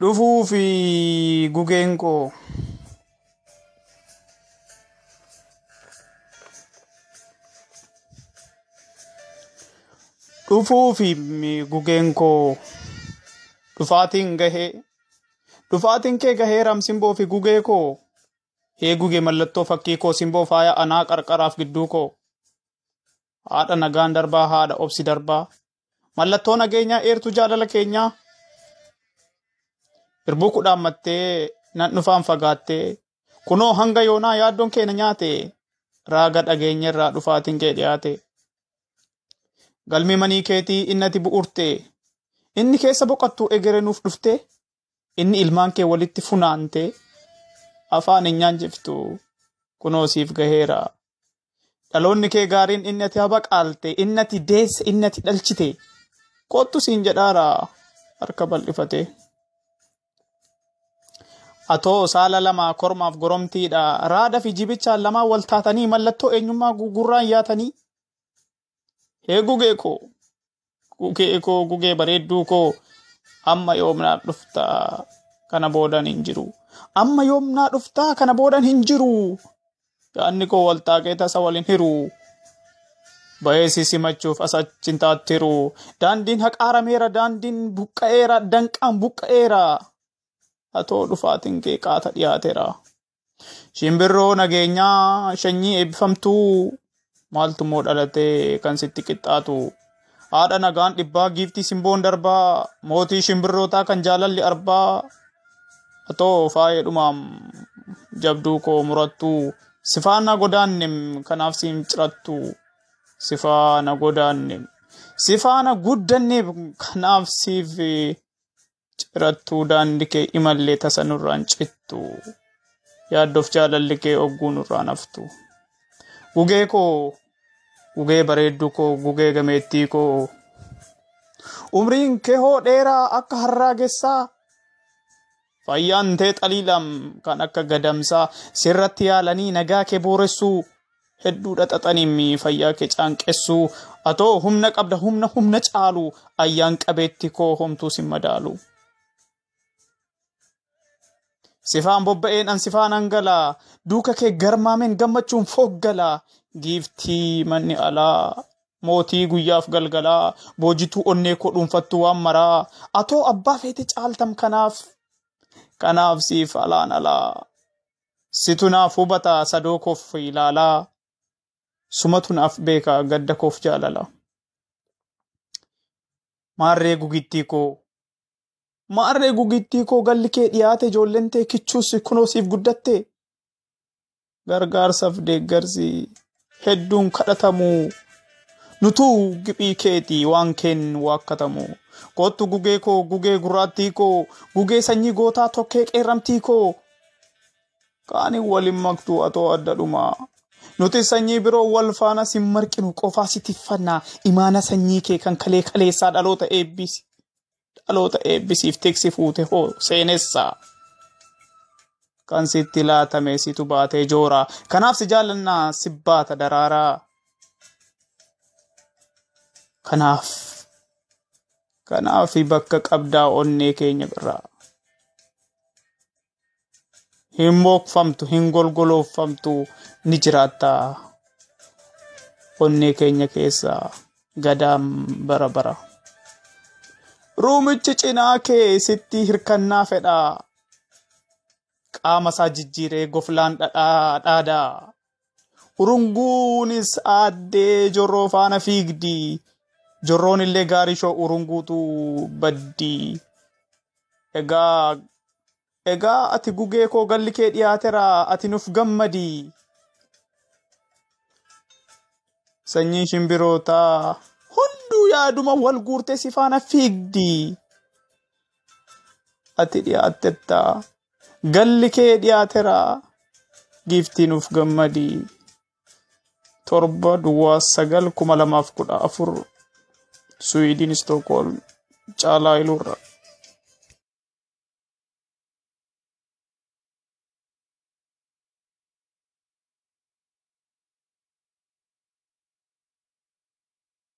dhufuu fi gugeen koo dhufuu fi gugeen koo dhufaatiin gahee dhufaatiin kee gahee ram simboo fi gugee koo hee gugee mallattoo fakkii koo simboo faaya anaa qarqaraaf gidduu koo. Haadha nagaan darbaa haadha obsi darbaa. Mallattoo nageenyaa eertuu jaalala keenyaa irbuu kudhaan mattee nan dhufaan fagaattee kunoo hanga yoonaa yaaddoon keenya nyaate. Raaga dhageenya irraa dhufaatiin kee dhiyaate. Galmi manii keetii innati bu'urte. Inni keessa boqattu egere nuuf dhufte. Inni ilmaan kee walitti funaante. Afaan hin nyaanjiftu. Kunoo siif gaheera. Dhaloonni kee gaariin inni ati habaqaalte inni ati deesse inni ati dhalchite. Kottu siin jedhaara harka bal'ifate. Atoo saala lama kormaaf goromtiidha raada fi jibichaan lamaan wal taatanii mallattoo eenyummaa gugurraan yaatanii. Hee gugee koo gugee koo gugee bareedduu koo amma yoomnaa dhuftaa kana boodan hin jiru. Amma yoomnaa dhuftaa kana boodan hin jiru. Yaanni koo wal taaqee tasa waliin hiru. Bahee si simachuuf asachin taattiru. Daandiin haqaarameera daandiin buqqa'eera danqaan buqqa'eera. Atoo dhufaatiin kee qaata dhiyaateera. Shimbirroo nageenyaa shanyii eebbifamtuu maaltu moo dhalatee kan sitti qixxaatu. Haadha nagaan dhibbaa giiftii simboon darbaa mootii shimbirrootaa kan jaalalli arbaa. Atoo faayee dhumaam jabduu koo murattuu sifaana godaannem kanaaf siin cirattu. Sifaana godaannem sifaana guddanneef kanaaf siif cirattuu daandii kee imallee tasa nurraan cittu. Yaaddoof jaalalli kee ogguu nurraan haftu. Gugee koo gugee bareedduu koo gugee gameettii koo umriin kee hoo dheeraa akka harraagessaa fayyaan tee xaliilam kan akka gadamsaa sirratti yaalanii nagaa kee booressuu hedduu dhaxaxanii fayyaa kee caanqessuu atoo humna qabda humna humna caalu ayyaan qabeetti koo homtuu sin madaalu. Sifaan bobba'een an sifaan hangalaa duuka kee garmaameen gammachuun fooggalaa giiftii manni alaa. Mootii guyyaaf galgalaa. Boojituu onnee koo dhuunfattu waan maraa. Atoo abbaa feete caaltam kanaaf. Kanaaf siif alaan alaa. Situ naaf hubata sadoo koof ilaalaa. Sumatu naaf beeka gadda koof jaalala. Maarree gugittii koo maarree gugittii koo galli kee dhiyaate ijoolleen tee kichuus kunoo siif guddatte? Gargaarsaaf deeggarsi hedduun kadhatamu. Nutuu giphii keeti waan keen waakkatamu. Kottu gugee koo gugee gurraattii koo gugee sanyii gootaa tokkee qeerramtii koo. Kaaniin waliin maktuu atoo adda dhumaa nuti sanyii biroo wal faana sin marqinu qofaa si tiffannaa imaana sanyii kee kan kalee kaleessaa dhaloota eebbisi dhaloota eebbisiif tiksi fuute hoo seenessaa. Kan sitti laatame situ baatee jooraa kanaaf si jaallannaa si baata daraaraa. Kanaaf kanaaf bakka qabdaa onnee keenya biraa. Hin mookfamtu hin golgoloofamtu ni jiraatta onnee keenya keessaa gadaan bara bara. Ruumichi cinaa kee sitti hirkannaa fedhaa. Qaama isaa jijjiiree goflaan dhadhaa. Urunguunis aaddee jorroo faana fiigdi. Jorroon illee gaarii shoo urunguutu baddi. Egaa egaa ati gugee koo galli kee dhiyaateera ati nuuf gammadi. Sanyiin shimbirootaa hunduu yaaduma wal guurtee si faana fiigdi. Ati dhiyaattetta. Galli kee dhiyaateera. Giiftii nuuf gammadi. Torba duwwaa sagal kuma lamaaf kudha afur. Suwiidin Stookholm caalaa iluurra.